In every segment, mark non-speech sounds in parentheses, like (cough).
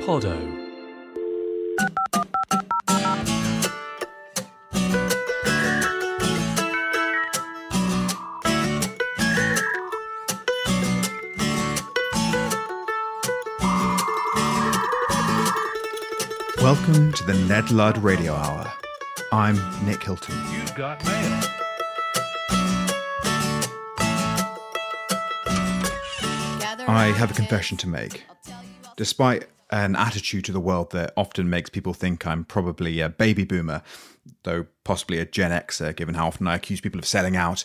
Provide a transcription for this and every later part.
Podot. Welcome to the Ned Ludd Radio Hour. I'm Nick Hilton. You've got mail. I have a confession to make. Despite an attitude to the world that often makes people think I'm probably a baby boomer, though possibly a Gen Xer, given how often I accuse people of selling out,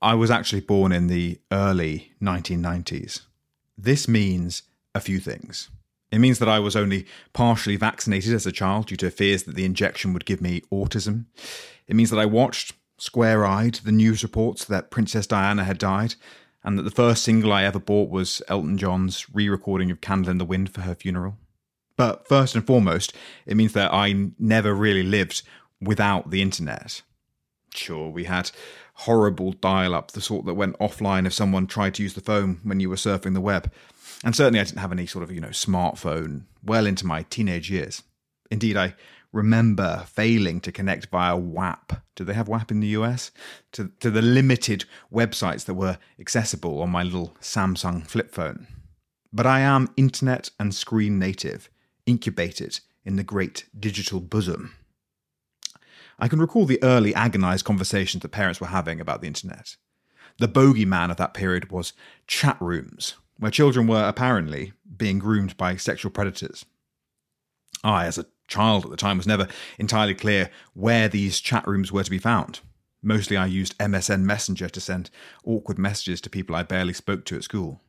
I was actually born in the early 1990s. This means a few things. It means that I was only partially vaccinated as a child due to fears that the injection would give me autism. It means that I watched, square eyed, the news reports that Princess Diana had died, and that the first single I ever bought was Elton John's re recording of Candle in the Wind for her funeral. But first and foremost, it means that I never really lived without the internet. Sure, we had horrible dial up, the sort that went offline if someone tried to use the phone when you were surfing the web. And certainly I didn't have any sort of, you know, smartphone well into my teenage years. Indeed, I remember failing to connect via WAP. Do they have WAP in the US? To, to the limited websites that were accessible on my little Samsung flip phone. But I am internet and screen native, incubated in the great digital bosom. I can recall the early agonized conversations that parents were having about the internet. The bogeyman of that period was chat rooms, where children were apparently being groomed by sexual predators. I, as a child at the time, was never entirely clear where these chat rooms were to be found. Mostly I used MSN Messenger to send awkward messages to people I barely spoke to at school.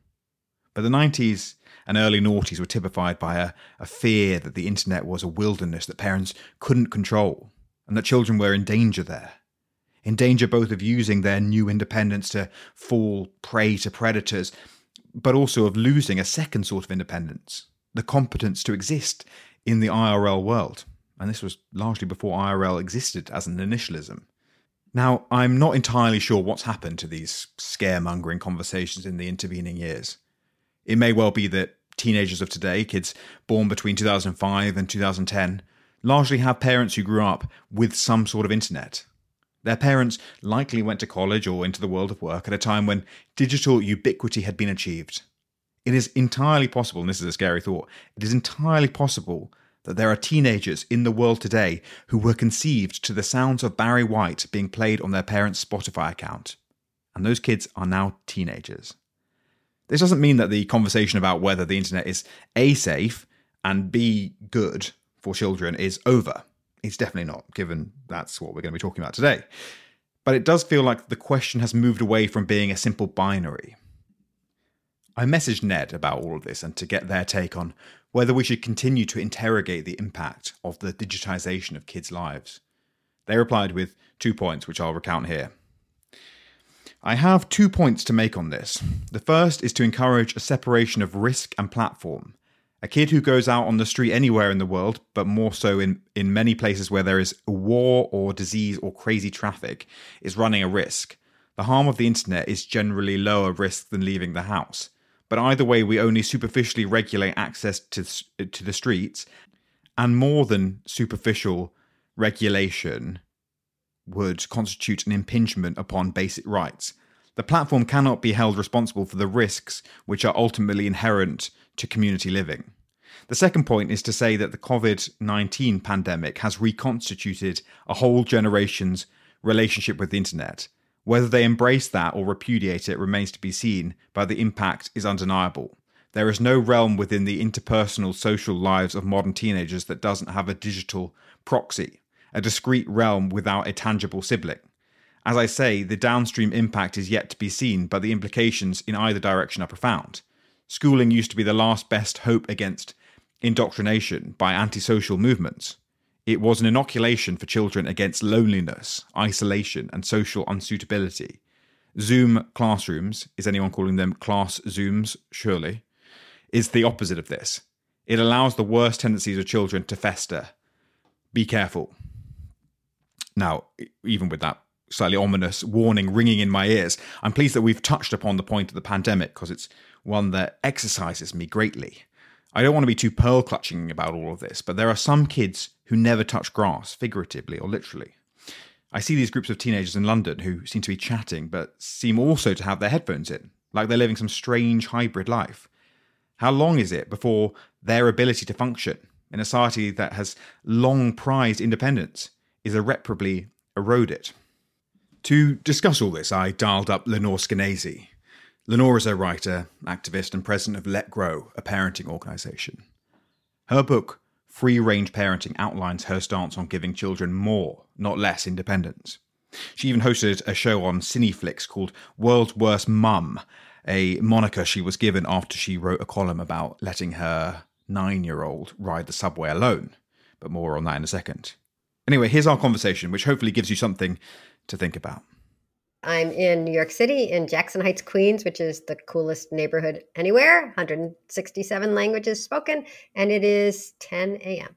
But the 90s and early noughties were typified by a, a fear that the internet was a wilderness that parents couldn't control, and that children were in danger there. In danger both of using their new independence to fall prey to predators but also of losing a second sort of independence, the competence to exist in the IRL world. And this was largely before IRL existed as an initialism. Now, I'm not entirely sure what's happened to these scaremongering conversations in the intervening years. It may well be that teenagers of today, kids born between 2005 and 2010, largely have parents who grew up with some sort of internet, their parents likely went to college or into the world of work at a time when digital ubiquity had been achieved. It is entirely possible, and this is a scary thought, it is entirely possible that there are teenagers in the world today who were conceived to the sounds of Barry White being played on their parents' Spotify account. And those kids are now teenagers. This doesn't mean that the conversation about whether the internet is A, safe, and B, good for children is over. It's definitely not, given that's what we're going to be talking about today. But it does feel like the question has moved away from being a simple binary. I messaged Ned about all of this and to get their take on whether we should continue to interrogate the impact of the digitization of kids' lives. They replied with two points, which I'll recount here. I have two points to make on this. The first is to encourage a separation of risk and platform, a kid who goes out on the street anywhere in the world, but more so in, in many places where there is war or disease or crazy traffic, is running a risk. The harm of the internet is generally lower risk than leaving the house. But either way, we only superficially regulate access to, to the streets, and more than superficial regulation would constitute an impingement upon basic rights. The platform cannot be held responsible for the risks which are ultimately inherent to community living. The second point is to say that the COVID 19 pandemic has reconstituted a whole generation's relationship with the internet. Whether they embrace that or repudiate it remains to be seen, but the impact is undeniable. There is no realm within the interpersonal social lives of modern teenagers that doesn't have a digital proxy, a discrete realm without a tangible sibling. As I say, the downstream impact is yet to be seen, but the implications in either direction are profound. Schooling used to be the last best hope against indoctrination by antisocial movements. It was an inoculation for children against loneliness, isolation, and social unsuitability. Zoom classrooms, is anyone calling them class Zooms? Surely, is the opposite of this. It allows the worst tendencies of children to fester. Be careful. Now, even with that slightly ominous warning ringing in my ears, I'm pleased that we've touched upon the point of the pandemic because it's one that exercises me greatly. I don't want to be too pearl clutching about all of this, but there are some kids who never touch grass, figuratively or literally. I see these groups of teenagers in London who seem to be chatting, but seem also to have their headphones in, like they're living some strange hybrid life. How long is it before their ability to function in a society that has long prized independence is irreparably eroded? To discuss all this, I dialed up Lenore Skenazy. Lenore is a writer, activist, and president of Let Grow, a parenting organisation. Her book, Free Range Parenting, outlines her stance on giving children more, not less, independence. She even hosted a show on Cineflix called World's Worst Mum, a moniker she was given after she wrote a column about letting her nine year old ride the subway alone. But more on that in a second. Anyway, here's our conversation, which hopefully gives you something to think about. I'm in New York City, in Jackson Heights, Queens, which is the coolest neighborhood anywhere, 167 languages spoken, and it is 10 a.m.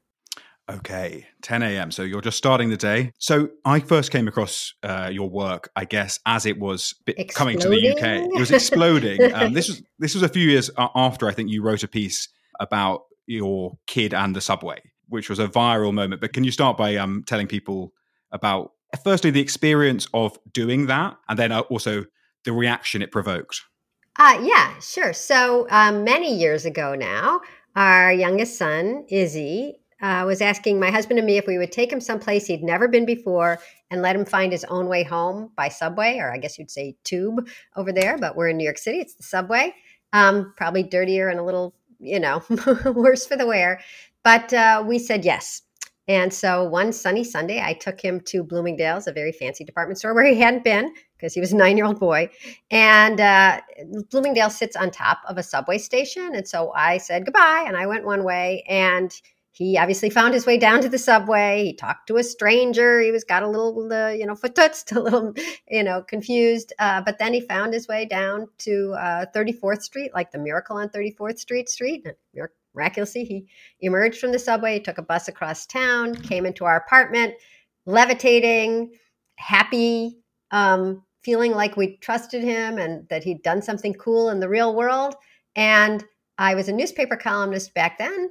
Okay, 10 a.m. So you're just starting the day. So I first came across uh, your work, I guess, as it was coming to the UK. It was exploding. (laughs) um, this was this was a few years after I think you wrote a piece about your kid and the subway, which was a viral moment. But can you start by um, telling people about firstly the experience of doing that, and then uh, also the reaction it provoked? Uh, yeah, sure. So um, many years ago now, our youngest son, Izzy, uh, was asking my husband and me if we would take him someplace he'd never been before and let him find his own way home by subway, or I guess you'd say tube over there, but we're in New York City. It's the subway. Um, probably dirtier and a little, you know, (laughs) worse for the wear. But uh, we said yes. And so one sunny Sunday, I took him to Bloomingdale's, a very fancy department store (laughs) where he hadn't been because he was a nine year old boy. And uh, Bloomingdale sits on top of a subway station. And so I said goodbye and I went one way. And he obviously found his way down to the subway. He talked to a stranger. He was got a little, uh, you know, footutzed, (laughs) a little, you know, confused. Uh, but then he found his way down to uh, 34th Street, like the Miracle on 34th Street Street. Miraculously, he emerged from the subway, took a bus across town, came into our apartment, levitating, happy, um, feeling like we trusted him and that he'd done something cool in the real world. And I was a newspaper columnist back then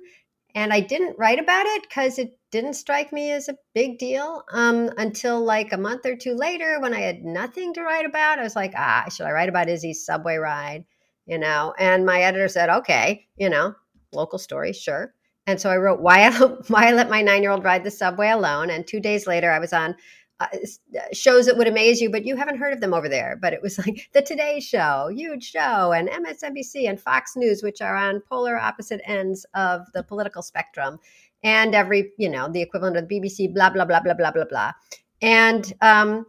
and I didn't write about it because it didn't strike me as a big deal um, until like a month or two later when I had nothing to write about. I was like, ah, should I write about Izzy's subway ride? You know, and my editor said, okay, you know, local story, sure. And so I wrote why I, (laughs) why I let my nine year old ride the subway alone. And two days later, I was on uh, uh, shows that would amaze you, but you haven't heard of them over there. But it was (laughs) like the Today Show, huge show, and MSNBC and Fox News, which are on polar opposite ends of the political spectrum, and every you know the equivalent of the BBC, blah blah blah blah blah blah blah. And um,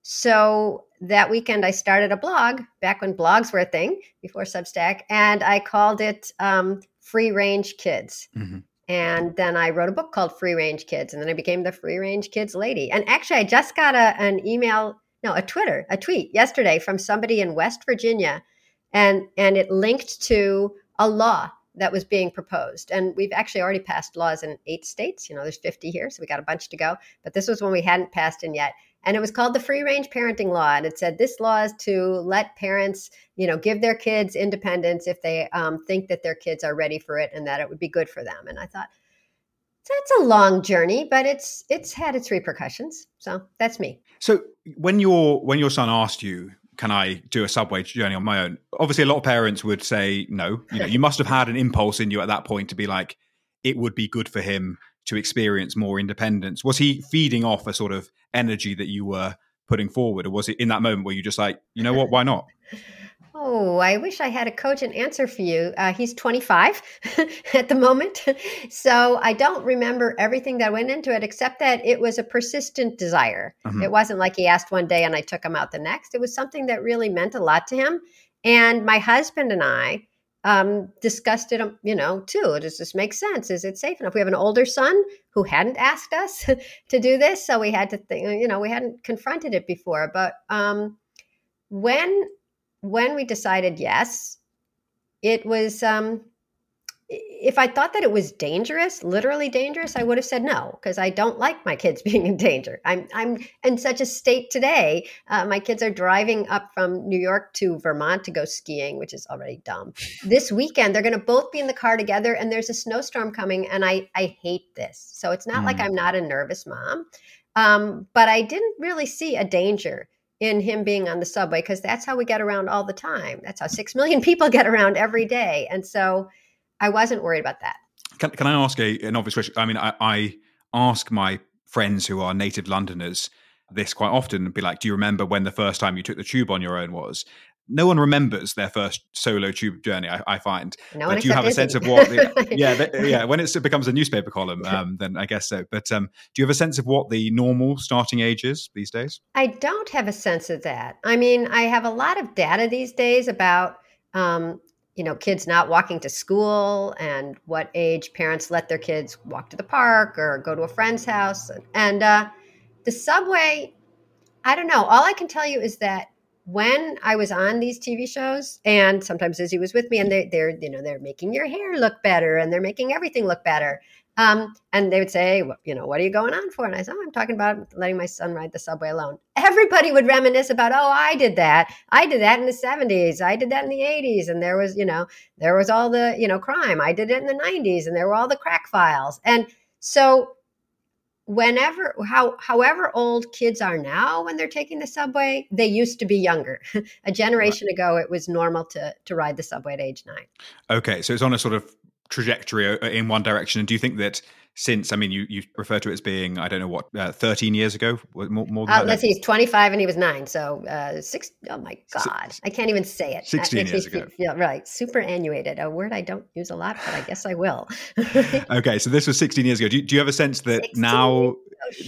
so that weekend, I started a blog back when blogs were a thing before Substack, and I called it um, Free Range Kids. Mm-hmm. And then I wrote a book called Free Range Kids, and then I became the Free Range Kids lady. And actually, I just got a, an email, no, a Twitter, a tweet yesterday from somebody in West Virginia, and and it linked to a law that was being proposed. And we've actually already passed laws in eight states. You know, there's 50 here, so we got a bunch to go. But this was one we hadn't passed in yet and it was called the free range parenting law and it said this law is to let parents you know give their kids independence if they um, think that their kids are ready for it and that it would be good for them. And i thought that's a long journey but it's it's had its repercussions. So that's me. So when your when your son asked you can i do a subway journey on my own? Obviously a lot of parents would say no. You know you must have had an impulse in you at that point to be like it would be good for him to experience more independence was he feeding off a sort of energy that you were putting forward or was it in that moment where you just like you know what why not (laughs) Oh, I wish I had a cogent answer for you. Uh, he's 25 (laughs) at the moment. So I don't remember everything that went into it, except that it was a persistent desire. Mm-hmm. It wasn't like he asked one day and I took him out the next. It was something that really meant a lot to him. And my husband and I um, discussed it, um, you know, too. Does this make sense? Is it safe enough? We have an older son who hadn't asked us (laughs) to do this, so we had to think, you know, we hadn't confronted it before. But um, when when we decided yes, it was um, if I thought that it was dangerous, literally dangerous, I would have said no because I don't like my kids (laughs) being in danger. I'm I'm in such a state today. Uh, my kids are driving up from New York to Vermont to go skiing, which is already dumb. This weekend, they're going to both be in the car together, and there's a snowstorm coming, and I I hate this. So it's not mm. like I'm not a nervous mom, um, but I didn't really see a danger in him being on the subway because that's how we get around all the time. That's how six million (laughs) people get around every day, and so I wasn't worried about that. Can, can I ask a, an obvious question? I mean, I, I ask my friends who are native Londoners this quite often and be like, do you remember when the first time you took the tube on your own was? No one remembers their first solo tube journey. I, I find. No but do you have a sense of what? The, (laughs) yeah, the, yeah. When it becomes a newspaper column, (laughs) um, then I guess so. But um, do you have a sense of what the normal starting age is these days? I don't have a sense of that. I mean, I have a lot of data these days about um, you know kids not walking to school and what age parents let their kids walk to the park or go to a friend's house. And uh, the subway i don't know. All i can tell you is that when i was on these tv shows and sometimes izzy was with me and they, they're you know they're making your hair look better and they're making everything look better um, and they would say, you know, what are you going on for? And I said, oh, I'm talking about letting my son ride the subway alone. Everybody would reminisce about, oh, I did that. I did that in the 70s. I did that in the 80s. And there was, you know, there was all the, you know, crime. I did it in the 90s and there were all the crack vials. And so whenever how however old kids are now when they're taking the subway they used to be younger (laughs) a generation right. ago it was normal to to ride the subway at age 9 okay so it's on a sort of trajectory uh, in one direction. And do you think that since, I mean, you, you refer to it as being, I don't know what, uh, 13 years ago, more, more than uh, Let's see, he's 25 and he was nine. So uh, six, oh my God, I can't even say it. 16 years ago. Yeah, right. Superannuated, a word I don't use a lot, but I guess I will. (laughs) okay, so this was 16 years ago. Do you, do you have a sense that now, oh,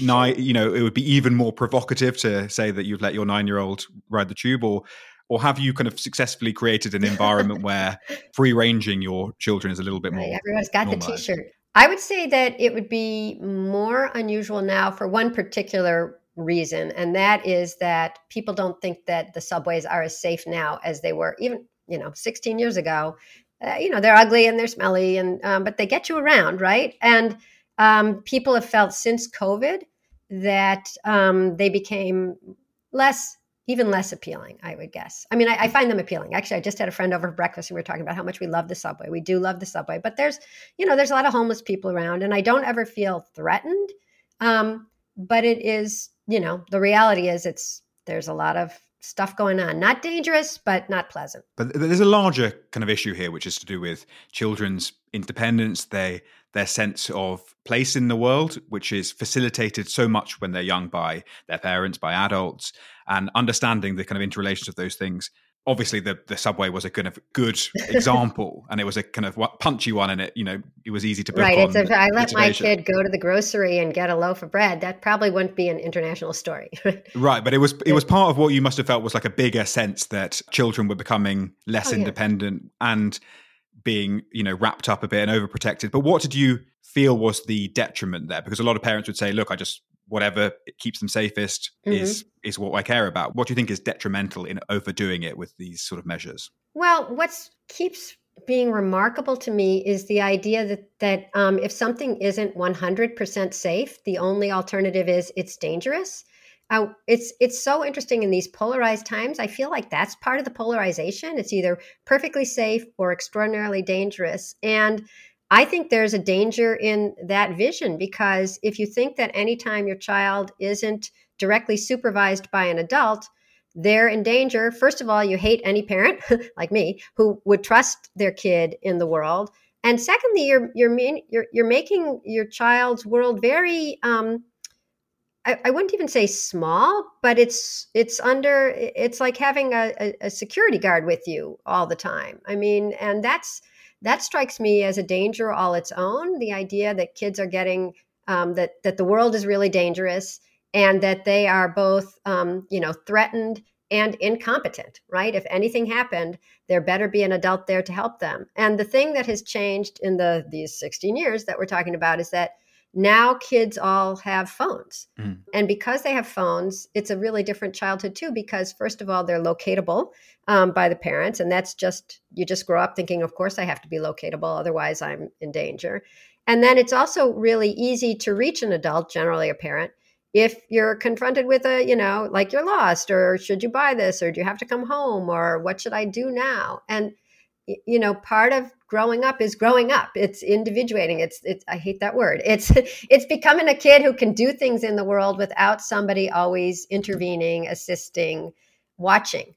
nine, you know, it would be even more provocative to say that you've let your nine year old ride the tube or or have you kind of successfully created an environment (laughs) where free ranging your children is a little bit more? Right, everyone's got normalized? the T-shirt. I would say that it would be more unusual now for one particular reason, and that is that people don't think that the subways are as safe now as they were even you know 16 years ago. Uh, you know they're ugly and they're smelly, and um, but they get you around, right? And um, people have felt since COVID that um, they became less even less appealing, I would guess. I mean, I, I, find them appealing. Actually, I just had a friend over for breakfast and we were talking about how much we love the subway. We do love the subway, but there's, you know, there's a lot of homeless people around, and I don't ever feel threatened. Um, but it is, you know, the reality is it's there's a lot of stuff going on. Not dangerous, but not pleasant. But there's a larger kind of issue here, which is to do with children's independence, they their sense of place in the world, which is facilitated so much when they're young by their parents, by adults, and understanding the kind of interrelations of those things. Obviously, the, the subway was a kind of good (laughs) example, and it was a kind of punchy one, and it you know it was easy to book right. It's if I let my kid go to the grocery and get a loaf of bread, that probably wouldn't be an international story. (laughs) right, but it was it was part of what you must have felt was like a bigger sense that children were becoming less oh, independent yeah. and being you know wrapped up a bit and overprotected but what did you feel was the detriment there because a lot of parents would say look i just whatever keeps them safest mm-hmm. is is what i care about what do you think is detrimental in overdoing it with these sort of measures well what keeps being remarkable to me is the idea that that um, if something isn't 100% safe the only alternative is it's dangerous uh, it's it's so interesting in these polarized times. I feel like that's part of the polarization. It's either perfectly safe or extraordinarily dangerous, and I think there's a danger in that vision because if you think that anytime your child isn't directly supervised by an adult, they're in danger. First of all, you hate any parent (laughs) like me who would trust their kid in the world, and secondly, you're you're you're, you're making your child's world very um, I, I, wouldn't even say small, but it's it's under it's like having a, a, security guard with you all the time. I mean, and that's that strikes me as a danger all its own. The idea that kids are getting um, that that the world is really dangerous and that they are both um, you know threatened and incompetent. Right? If anything happened, there better be an adult there to help them. And the thing that has changed in the these 16 years that we're talking about is that now kids all have phones. Mm. And because they have phones, it's a really different childhood too, because first of all, they're locatable um, by the parents. And that's just, you just grow up thinking, of course, I have to be locatable, otherwise, I'm in danger. And then it's also really easy to reach an adult, generally a parent, if you're confronted with a, you know, like you're lost, or should you buy this, or do you have to come home, or what should I do now? And, you know, part of growing up is growing up. It's individuating. It's it's i hate that word. It's (laughs) it's becoming a kid who can do things in the world without somebody always intervening assisting watching.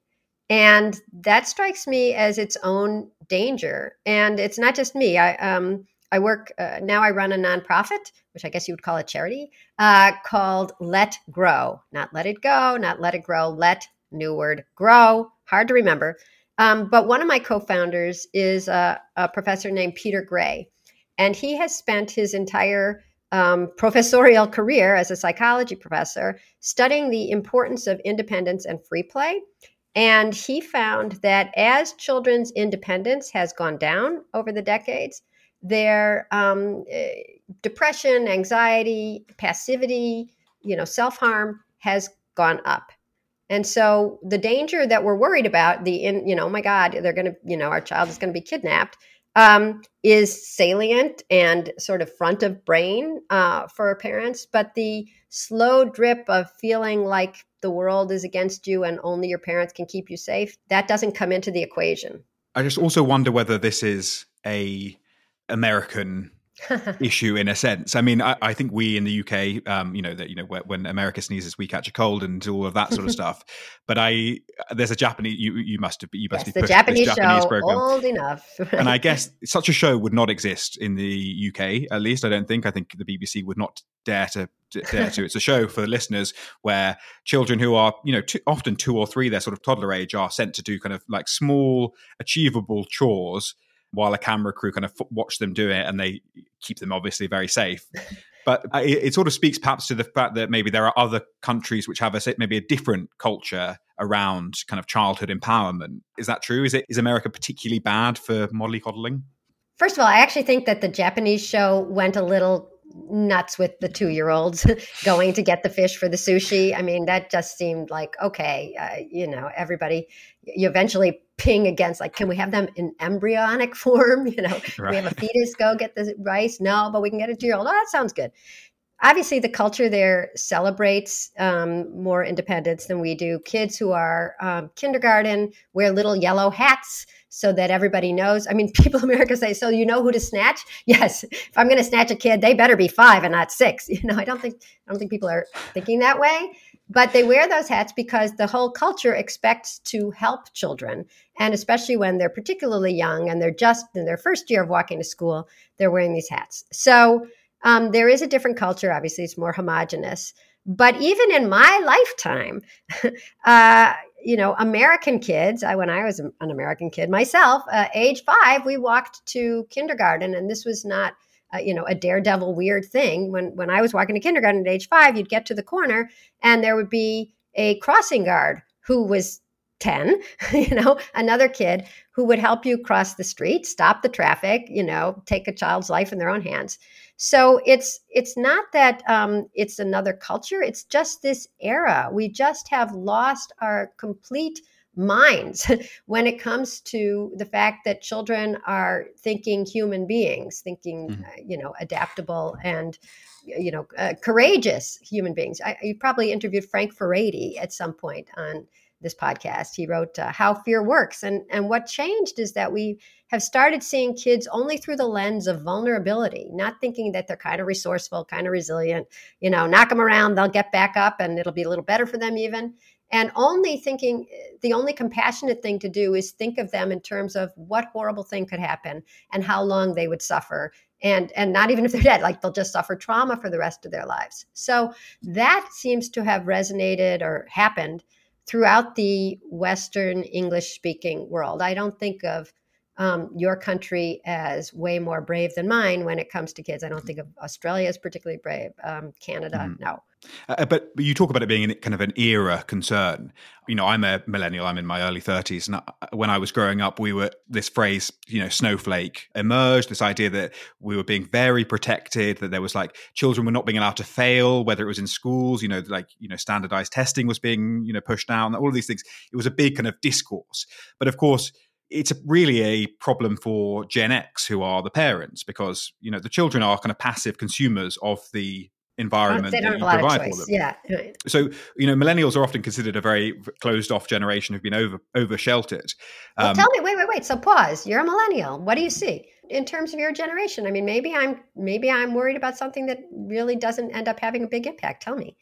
And that strikes me as its own danger. And it's not just me. I um i work uh, now i run a nonprofit which i guess you would call a charity uh, called let grow. Not let it go not let it grow. Let new word grow. Hard to remember um, but one of my co founders is a, a, professor named Peter Gray, and he has spent his entire um, professorial career as a psychology professor studying the importance of independence and free play. And he found that as children's independence has gone down over the decades, their um, eh, depression, anxiety, passivity, you know, self harm has gone up. And so the danger that we're worried about, the in, you know, oh my God, they're going to, you know, our child is going to be kidnapped, um, is salient and sort of front of brain uh, for parents. But the slow drip of feeling like the world is against you and only your parents can keep you safe, that doesn't come into the equation. I just also wonder whether this is a American (laughs) issue in a sense. I mean, I, I think we in the UK, um, you know, that you know when America sneezes, we catch a cold and all of that sort of (laughs) stuff. But I, there's a Japanese. You you must have you must yes, be the Japanese, Japanese show program. old enough. (laughs) and I guess such a show would not exist in the UK. At least I don't think. I think the BBC would not dare to dare to. It's a show for the listeners where children who are, you know, two, often two or three, they're sort of toddler age, are sent to do kind of like small, achievable chores while a camera crew kind of watch them do it and they keep them obviously very safe. But it, it, sort of speaks perhaps to the fact that maybe there are other countries which have a maybe a different culture around kind of childhood empowerment. Is that true? Is it is America particularly bad for mollycoddling? First of all, I actually think that the Japanese show went a little nuts with the two year olds (laughs) going to get the fish for the sushi. I mean, that just seemed like, okay, uh, you know, everybody, you eventually ping against, like, can we have them in embryonic (laughs) form? You know, right. we have a fetus go get the rice? No, but we can get a two year old. Oh, that sounds good. Obviously, the culture there celebrates um, more independence than we do. Kids who are um, kindergarten wear little yellow hats so that everybody knows. I mean, (laughs) people in America say, "So you know who to snatch?" (laughs) Yes. If I'm going to snatch a kid, they better be five and not six. You know, I don't think I don't think people are thinking that way. But they wear those hats because the whole culture expects to help children, and especially when they're particularly young and they're just in their first year of walking to school, they're wearing these hats. So um, there is a different culture. Obviously, it's more homogenous. But even in my lifetime, (laughs) uh, you know, American kids, I, when I was an American kid myself, uh, age five, we walked to kindergarten, and this was not, uh, you know, a daredevil weird thing. When when I was walking to kindergarten at age five, you'd get to the corner, and there would be a crossing guard who was 10 (laughs) you know another kid who would help you cross the street stop the traffic you know take a child's life in their own hands so it's it's not that um, it's another culture. It's just this era. We just have lost our complete minds (laughs) when it comes to the fact that children are thinking human beings, thinking mm-hmm. uh, you know adaptable and you know uh, courageous human beings. I, you probably interviewed Frank Furedi at some point on this podcast. He wrote uh, How Fear Works, and and what changed is that we have started seeing kids only through the lens of vulnerability, not thinking that they're kind of resourceful, kind of resilient. You know, knock them around, they'll get back up, and it'll be a little better for them even. And only thinking the only compassionate thing to do is think of them in terms of what horrible thing could happen and how long they would suffer and and not even if they're dead like they'll just suffer trauma for the rest of their lives so that seems to have resonated or happened throughout the Western English speaking world. I don't think of um, your country as way more brave than mine when it comes to kids. I don't think of Australia as particularly brave. Um, Canada, mm. no. Uh, but, but you talk about it being kind of an era concern. You know, I'm a millennial. I'm in my early 30s, and I, when I was growing up, we were this phrase, you know, snowflake emerged. This idea that we were being very protected, that there was like children were not being allowed to fail, whether it was in schools. You know, like you know, standardized testing was being you know pushed down. All of these things. It was a big kind of discourse. But of course, it's really a problem for Gen X, who are the parents, because you know the children are kind of passive consumers of the environment they don't that you provide for them. Yeah. So you know, millennials are often considered a very closed off generation who've been over over sheltered. Um, well, tell me, wait, wait, wait. So pause. You're a millennial. What do you see in terms of your generation? I mean, maybe I'm maybe I'm worried about something that really doesn't end up having a big impact. Tell me.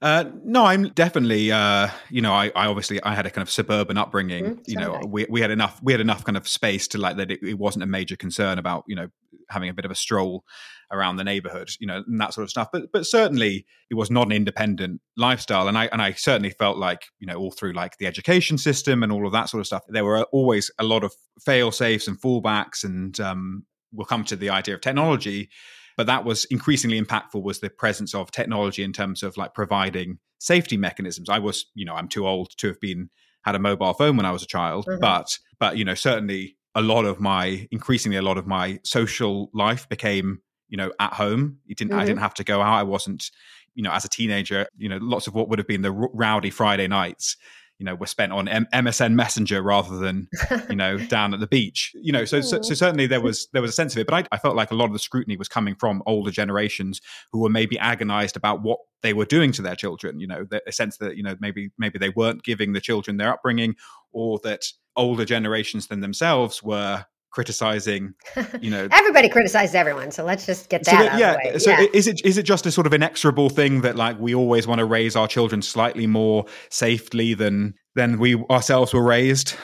Uh, no, I'm definitely. Uh, you know, I, I, obviously I had a kind of suburban upbringing. Mm, you know, we, we had enough we had enough kind of space to like that. It, it, wasn't a major concern about you know having a bit of a stroll around the neighborhood, you know, and that sort of stuff. But but certainly it was not an independent lifestyle, and I and I certainly felt like you know all through like the education system and all of that sort of stuff, there were always a lot of fail safes and fallbacks, and um, we'll come to the idea of technology but that was increasingly impactful was the presence of technology in terms of like providing safety mechanisms i was you know i'm too old to have been had a mobile phone when i was a child mm-hmm. but but you know certainly a lot of my increasingly a lot of my social life became you know at home it didn't mm-hmm. i didn't have to go out i wasn't you know as a teenager you know lots of what would have been the rowdy friday nights you know were spent on M- MSN Messenger rather than you know (laughs) down at the beach. You know, so, so, so certainly there was there was a sense of it, but I, I, felt like a lot of the scrutiny was coming from older generations who were maybe agonized about what they were doing to their children. You know, the, a sense that you know maybe maybe they weren't giving the children their upbringing, or that older generations than themselves were criticizing you know (laughs) everybody criticizes everyone so let's just get that, so that yeah so yeah. is it is it just a sort of inexorable thing that like we always want to raise our children slightly more safely than than we ourselves were raised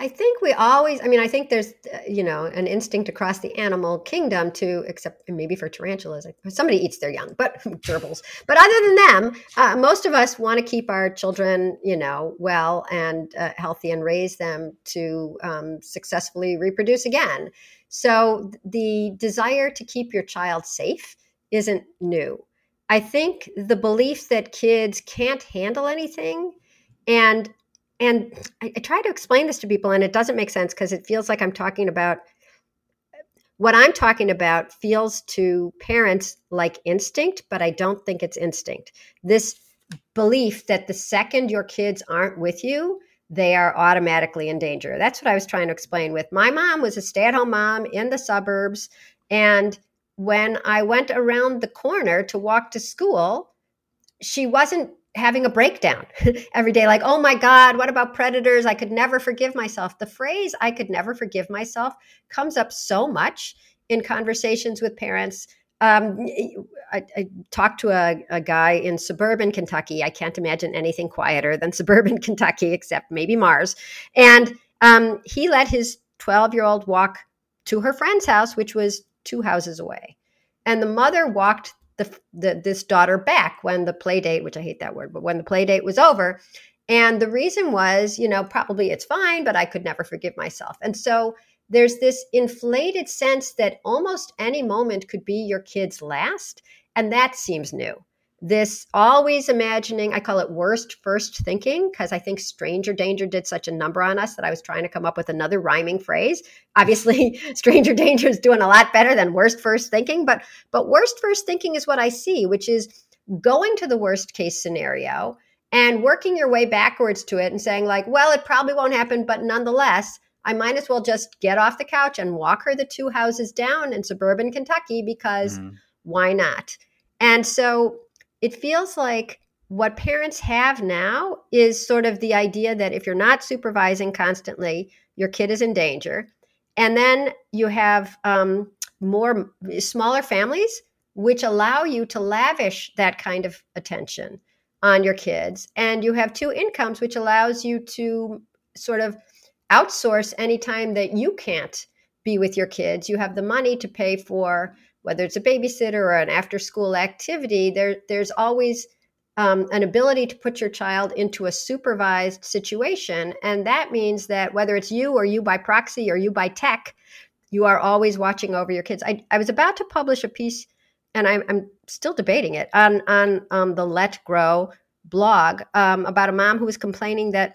I think we always, I mean, I think there's, uh, you know, an instinct across the animal kingdom to, except maybe for tarantulas, somebody eats their young, but (laughs) gerbils. But other than them, uh, most of us want to keep our children, you know, well and uh, healthy and raise them to um, successfully reproduce again. So the desire to keep your child safe isn't new. I think the belief that kids can't handle anything and and I, I try to explain this to people and it doesn't make sense because it feels like i'm talking about what i'm talking about feels to parents like instinct but i don't think it's instinct. This belief that the second your kids aren't with you they are automatically in danger. That's what i was trying to explain with. My mom was a stay-at-home mom in the suburbs and when i went around the corner to walk to school she wasn't having a breakdown (laughs) every day like oh my god what about predators i could never forgive myself the phrase i could never forgive myself comes up so much in conversations with parents um, I, I, talked to a, a, guy in suburban Kentucky. I can't imagine anything quieter than (laughs) suburban Kentucky, except maybe Mars. And um, he let his 12 year old walk to her friend's house, which was two houses away. And the mother walked the, the this daughter back when the play date, which I hate that word, but when the play date was over. And the reason was, you know, probably it's fine, but I could never forgive myself. And so there's this inflated sense that almost any moment could be your kid's last. And that seems new this always imagining i call it worst first thinking because i think stranger danger did such a number on us that i was trying to come up with another rhyming phrase obviously (laughs) stranger danger is doing a lot better than worst first thinking but but worst first thinking is what i see which is going to the worst case scenario and working your way backwards to it and saying like well it probably won't happen but nonetheless I might as well just get off the couch and walk her the two houses down in suburban Kentucky because mm. why not? And so it feels like what parents have now is sort of the idea that if you're not supervising constantly, your kid is in danger. And then you have um, more smaller families, which allow you to lavish that kind of attention on your kids. And you have two incomes, which allows you to sort of outsource anytime that you can't be with your kids. You have the money to pay for whether it's a babysitter or an after school activity, there there's always um, an ability to put your child into a supervised situation. And that means that whether it's you or you by proxy or you by tech, you are always watching over your kids. I, I was about to publish a piece, and I'm, I'm still debating it on on um, the Let Grow blog um, about a mom who was complaining that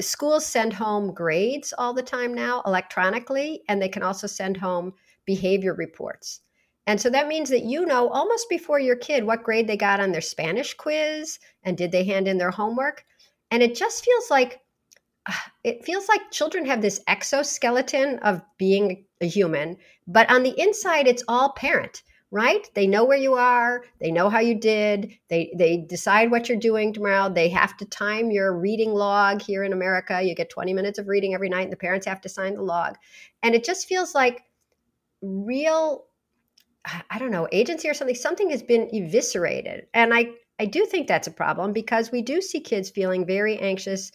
schools send home grades all the time now electronically, and they can also send home behavior reports. And so that means that you know almost before your kid what grade they got on their Spanish quiz and did they hand in their homework. And it just feels like (sighs) it feels like children have this exoskeleton of being a human, but on the inside it's all parent right they know where you are they know how you did they they decide what you're doing tomorrow they have to time your reading log here in america you get 20 minutes of reading every night and the parents have to sign the log and it just feels like real i don't know agency or something something has been eviscerated. And i i do think that's a problem because we do see kids feeling very anxious.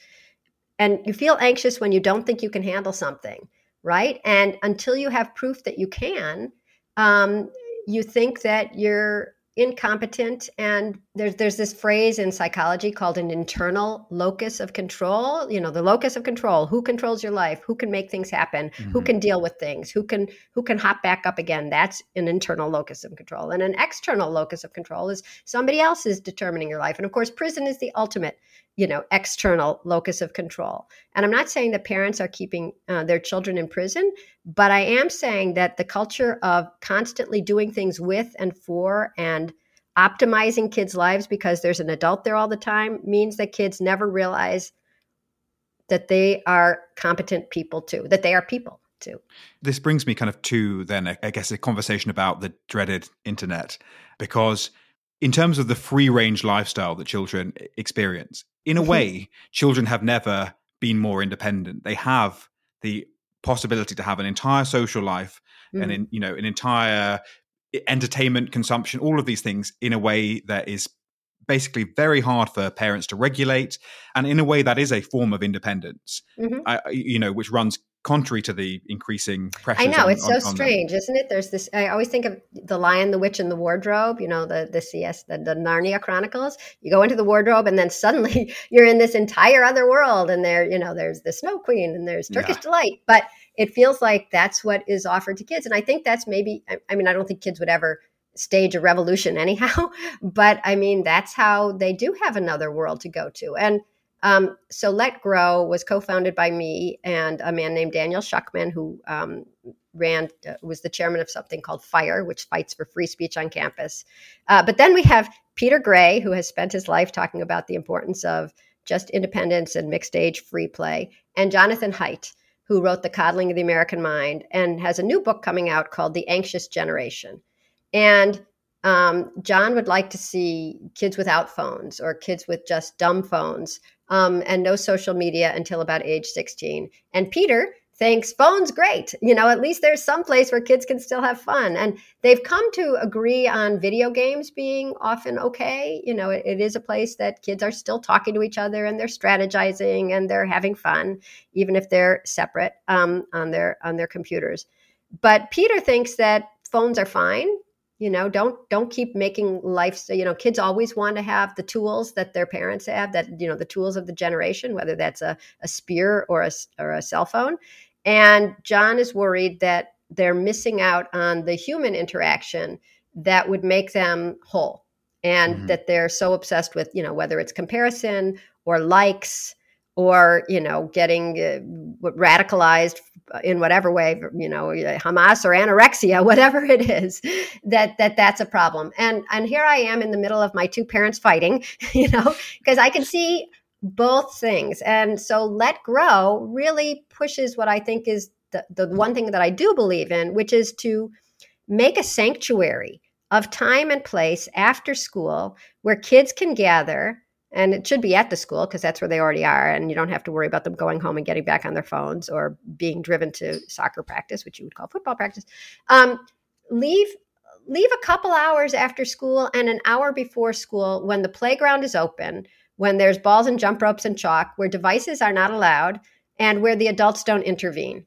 And you feel anxious when you don't think you can handle something right? And until you have proof that you can um, you think that you're incompetent and there's there's this phrase in psychology called an internal locus of control. You know the locus of control who controls your life who can make things happen mm-hmm. who can deal with things who can who can hop back up again. That's an internal locus of control. And an external locus of control is somebody else is determining your life. And of course prison is the ultimate you know external locus of control. And i'm not saying that parents are keeping uh, their children in prison but i am saying that the culture of constantly doing things with and for and optimizing kids lives because there's an adult there all the time means that kids never realize that they are competent people too that they are people too. This brings me kind of to then i guess a conversation about the dreaded internet because in terms of the free range lifestyle that children experience, in a (laughs) way, children have never been more independent. They have the possibility to have an entire social life mm. and in, you know an entire entertainment consumption, all of these things in a way that is basically very hard for parents to regulate, and in a way that is a form of independence. Mm-hmm. I, you know, which runs contrary to the increasing pressure. I know on, it's so on, strange, isn't it? There's this. I always think of the Lion, the Witch, and the Wardrobe. You know, the the CS, the, the Narnia Chronicles. You go into the wardrobe, and then suddenly (laughs) you're in this entire other world, and there, you know, there's the Snow Queen, and there's Turkish yeah. delight. But it feels like that's what is offered to kids, and I think that's maybe. I, I mean, I don't think kids would ever stage a revolution (laughs) anyhow but i mean that's how they do have another world to go to and um, so Let Grow was co-founded by me and a man named Daniel Shuchman, who um, ran uh, was the chairman of something called Fire, which fights for free speech on campus. Uh, but then we have Peter Gray, who has spent his life talking about the importance of just independence and mixed age free play, and Jonathan Haidt, who wrote The Coddling of the American Mind and has a new book coming out called The Anxious Generation. And um, Jon would like to see kids without phones or kids with just dumb phones um, and no social media until about age 16. And Peter thinks phones great. You know, at least there's some place where kids can still have fun. And they've come to agree on video games being often okay. You know, it, it is a place that kids are still talking to each other and they're strategizing and they're having fun, even if they're separate um, on their on their computers. But Peter thinks that phones are fine you know don't don't keep making life you know kids always want to have the tools that their parents have that you know the tools of the generation whether that's a, a spear or a, or a cell phone and jon is worried that they're missing out on the human interaction that would make them whole and mm-hmm. that they're so obsessed with you know whether it's comparison or likes or you know getting uh, radicalized in whatever way you know hamas or anorexia (laughs) whatever it is that that that's a problem. And and here i am in the middle of my two parents fighting (laughs) you know because i can see both things. And so let grow really pushes what i think is the, the one thing that i do believe in which is to make a sanctuary of time and place after school where kids can gather and it should be at the school because that's where they already are and you don't have to worry about them going home and getting back on their phones or being driven to soccer practice which you would call football practice. Um, leave leave a couple hours after school and an hour before school when the playground is open when there's balls and jump ropes and chalk where devices are not allowed and where the adults don't intervene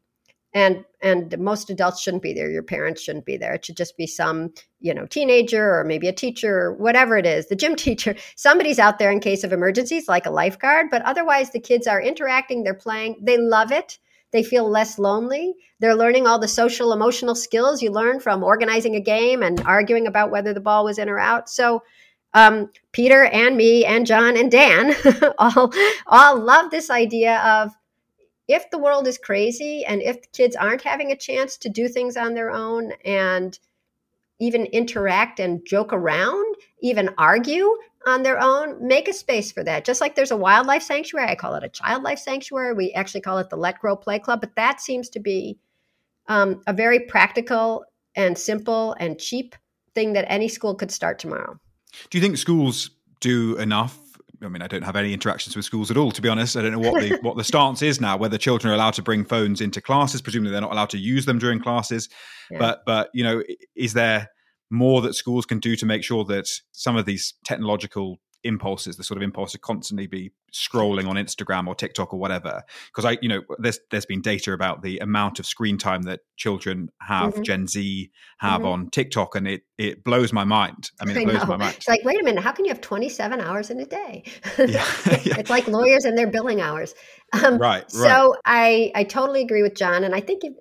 and and most adults shouldn't be there. Your parents shouldn't be there. It should just be some you know teenager or maybe a teacher or whatever it is the gym (laughs) teacher. Somebody's out there in case of emergencies like a lifeguard but otherwise the kids are interacting they're playing they love it. They feel less lonely. They're learning all the social emotional skills you learn from organizing a game and arguing about whether the ball was in or out. So um, Peter and me and Jon and Dan (laughs) all all love this idea of if the world is crazy and if kids aren't having a chance to do things on their own and even interact and joke around, even argue on their own, make a space for that. Just like there's a wildlife sanctuary, I call it a child life sanctuary. We actually call it the Let Grow Play Club, but that seems to be um, a very practical and simple and cheap thing that any school could start tomorrow. Do you think schools do enough I mean, I don't have any interactions with schools at all, to be honest. I don't know what the (laughs) what the stance is now. Whether children are allowed to bring phones into classes, presumably they're not allowed to use them during classes. Yeah. But but you know, is there more that schools can do to make sure that some of these technological impulses, the sort of impulse to constantly be scrolling on Instagram or TikTok or whatever. Because I, you know, there's there's been data about the amount of screen time that children have, mm-hmm. Gen Z have mm-hmm. on TikTok, and it it blows my mind. I mean, it blows my mind. It's like, wait a minute, how can you have 27 hours in a day? (laughs) yeah. (laughs) yeah. It's like lawyers and their billing hours. Um, right, right. So I I totally agree with Jon, and I think it,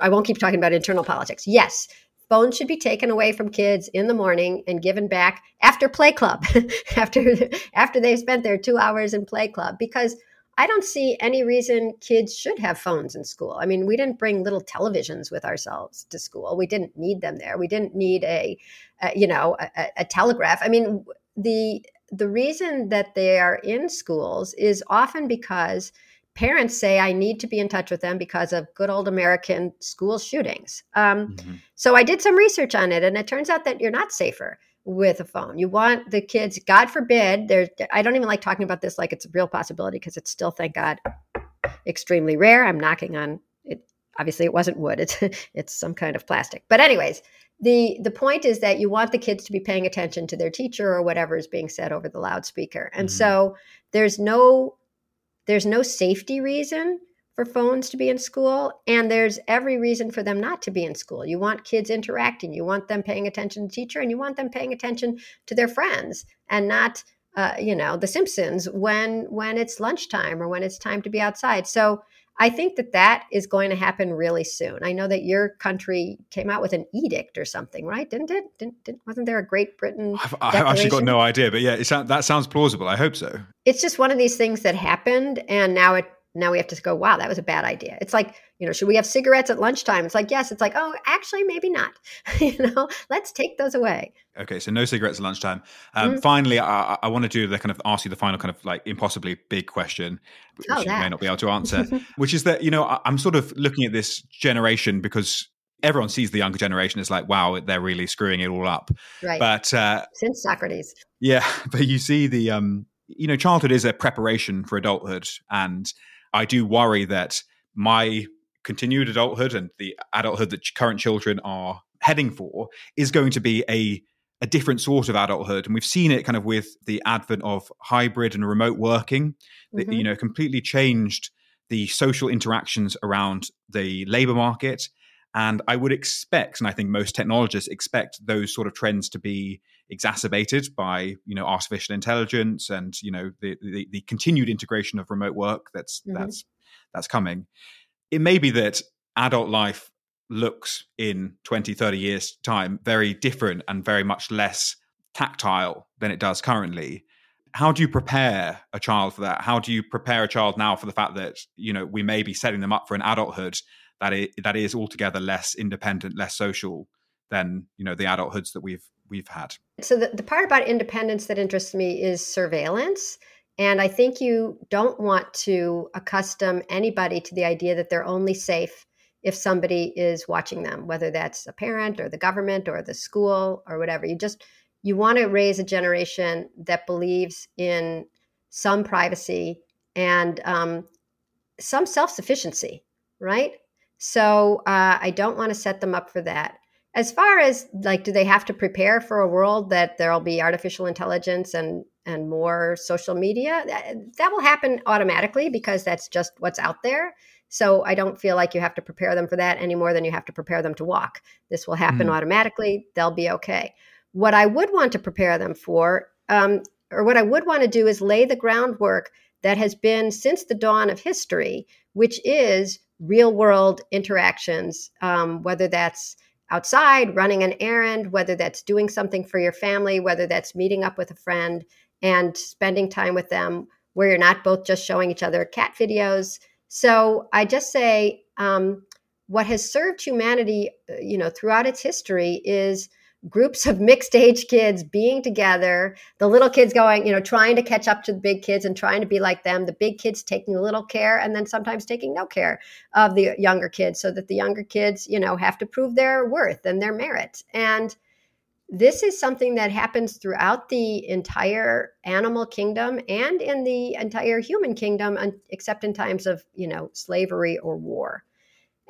I won't keep talking about internal politics. Yes, phones should be taken away from kids in the morning and given back after play club (laughs) after after they've spent their two hours in play club because i don't see any reason kids should have phones in school. I mean we didn't bring little televisions with ourselves to school. We didn't need them there. We didn't need a, a you know a, a telegraph. I mean the the reason that they are in schools is often because parents say I need to be in touch with them because of good old American school shootings. Um, mm-hmm. So I did some research on it, and it turns out that you're not safer with a phone. You want the kids, God forbid, there. I don't even like talking about this like it's a real possibility because it's still, thank God, extremely rare. I'm knocking on it. Obviously, it wasn't wood. (laughs) It's it's some kind of plastic. But anyways, the the point is that you want the kids to be paying attention to their teacher or whatever is being said over the loudspeaker. And mm-hmm. so there's no there's no safety reason for phones to be in school, and there's every reason for them not to be in school. You want kids interacting, you want them paying attention to teacher, and you want them paying attention to their friends, and not, uh, you know, The Simpsons when when it's lunchtime or when it's time to be outside. So I think that that is going to happen really soon. I know that your country came out with an edict or something, right? Didn't it? Didn't, didn't wasn't there a Great Britain? I've, I've, actually got no idea, but yeah, that sounds plausible. I hope so. It's just one of these things that happened, and now it now we have to go. Wow, that was a bad idea. It's like you know, should we have cigarettes at lunchtime? It's like yes. It's like oh, actually, maybe not. (laughs) you know, let's take those away. Okay, so no cigarettes at lunchtime. Um, mm-hmm. Finally, I, I want to do the kind of ask you the final kind of like impossibly big question, which oh, you may not be able to answer, (laughs) which is that you know I'm sort of looking at this generation because everyone sees the younger generation as like, wow, they're really screwing it all up. Right. But uh, since Socrates, yeah, (laughs) but you see the um, you know, childhood is a preparation for adulthood, and I do worry that my continued adulthood and the adulthood that current children are heading for is going to be a a different sort of adulthood and we've seen it kind of with the advent of hybrid and remote working that mm-hmm. you know completely changed the social interactions around the labor market and i would expect and i think most technologists expect those sort of trends to be exacerbated by you know artificial intelligence and you know the the, the continued integration of remote work that's mm-hmm. that's that's coming it may be that adult life looks in 20, 30 years' time very different and very much less tactile than it does currently. How do you prepare a child for that? How do you prepare a child now for the fact that you know we may be setting them up for an adulthood that is, that is altogether less independent, less social than you know the adulthoods that we've we've had? So the, the part about independence that interests me is surveillance. And I think you don't want to accustom anybody to the idea that they're only safe if somebody is watching them, whether that's a parent or the government or the school or whatever. You just you want to raise a generation that believes in some privacy and um, some self sufficiency, right? So uh, I don't want to set them up for that. As far as like, do they have to prepare for a world that there'll be artificial intelligence and and more social media? That, that will happen automatically because that's just what's out there. So I don't feel like you have to prepare them for that any more than you have to prepare them to walk. This will happen mm. automatically. They'll be okay. What I would want to prepare them for, um, or what I would want to do, is lay the groundwork that has been since the dawn of history, which is real world interactions, um, whether that's outside running an errand, whether that's doing something for your family, whether that's meeting up with a friend and spending time with them where you're not both just showing each other cat videos. So I just say um, what has served humanity, uh, you know, throughout its history is groups of mixed age kids being together, the little kids going, you know, trying to catch up to the big kids and trying to be like them, the big kids taking a little care and then sometimes taking no care of the younger kids so that the younger kids, you know, have to prove their worth and their merit. And this is something that happens throughout the entire animal kingdom and in the entire human kingdom except in times of, you know, slavery or war.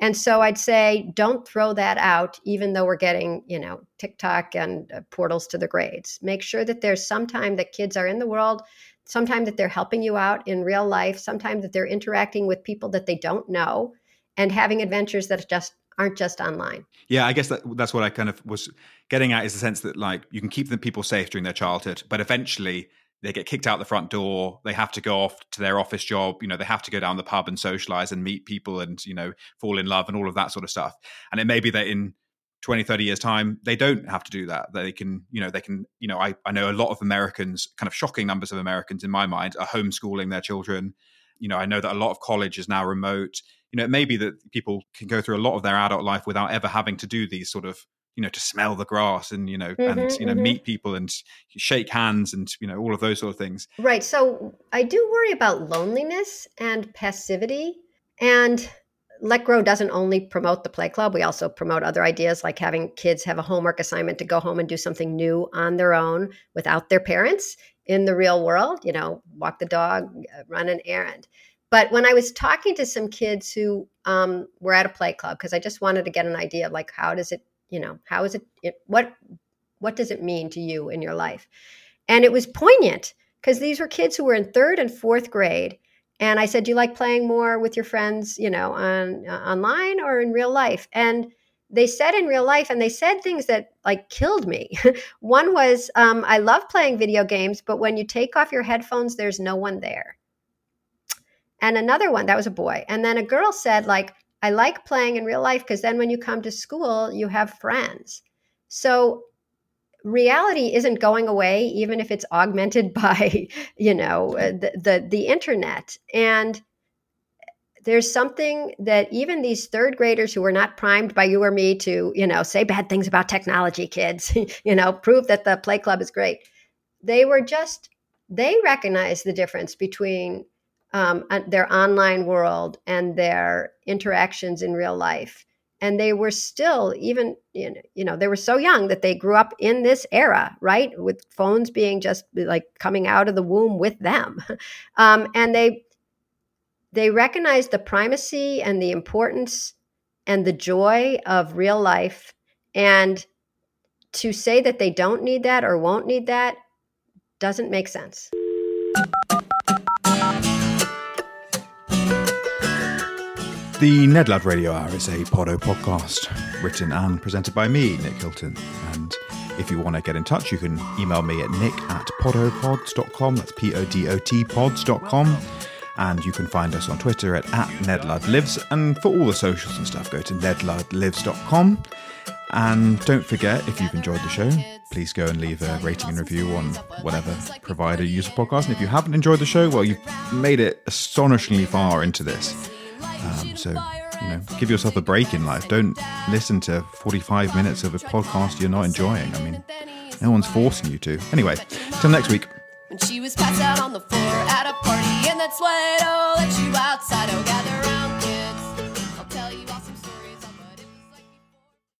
And so I'd say don't throw that out, even though we're getting, you know, TikTok and uh, portals to the grades. Make sure that there's some time that kids are in the world, sometime that they're helping you out in real life, sometime that they're interacting with people that they don't know and having adventures that just aren't just online. Yeah, I guess that that's what I kind of was getting at is the sense that like you can keep the people safe during their childhood, but eventually they get kicked out the front door they have to go off to their office job you know they have to go down the pub and socialize and meet people and you know fall in love and all of that sort of stuff. And it may be that in 20 30 years time they don't have to do that they can you know they can you know I, I know a lot of americans kind of shocking numbers of americans in my mind are homeschooling their children. You know i know that a lot of college is now remote. You know it may be that people can go through a lot of their adult life without ever having to do these sort of you know to smell the grass and you know mm-hmm, and you know mm-hmm. meet people and shake hands and you know all of those sort of things right so i do worry about loneliness and passivity and let grow doesn't only promote the play club we also promote other ideas like having kids have a homework assignment to go home and do something new on their own without their parents in the real world you know walk the dog uh, run an errand but when i was talking to some kids who um, were at a play club because i just wanted to get an idea of like how does it you know how is it, it what what does it mean to you in your life? And it was poignant because these were kids who were in third and fourth grade and i said do you like playing more with your friends you know on uh, online or in real life? And they said in real life and they said things that like killed me. (laughs) One was um, i love playing video games but when you take off your headphones there's no one there. And another one that was a boy and then a girl said like I like playing in real life because then when you come to school, you have friends. So reality isn't going away, even if it's augmented (laughs) by, you know, uh, the, the, the internet. And there's something that even these third graders who were not primed by you or me to, you know, say bad things about technology, kids, (laughs) you know, prove that the play club is great. They were just, they recognize the difference between um, their online world and their interactions in real life. And they were still even you know they were so young that they grew up in this era right? With phones being just like coming out of the womb with them. (laughs) Um, and they they recognized the primacy and the importance and the joy of real life. And to say that they don't need that or won't need that doesn't make sense The Ned Ludd Radio Hour is a Podot podcast written and presented by me, Nick Hilton. And if you want to get in touch, you can email me at nick at podotpods.com. That's P O D O T pods.com. And you can find us on Twitter at, at NedLuddLives. And for all the socials and stuff, go to nedluddlives.com. And don't forget, if you've enjoyed the show, please go and leave a rating and review on whatever provider you use for podcast. And if you haven't enjoyed the show, well, you've made it astonishingly far into this. Um, so, you know, give yourself a break in life. Don't listen to 45 minutes of a podcast you're not enjoying. I mean, no one's forcing you to. Anyway, till next week. When she was passed out on the floor at a party, and let you outside, oh, gather.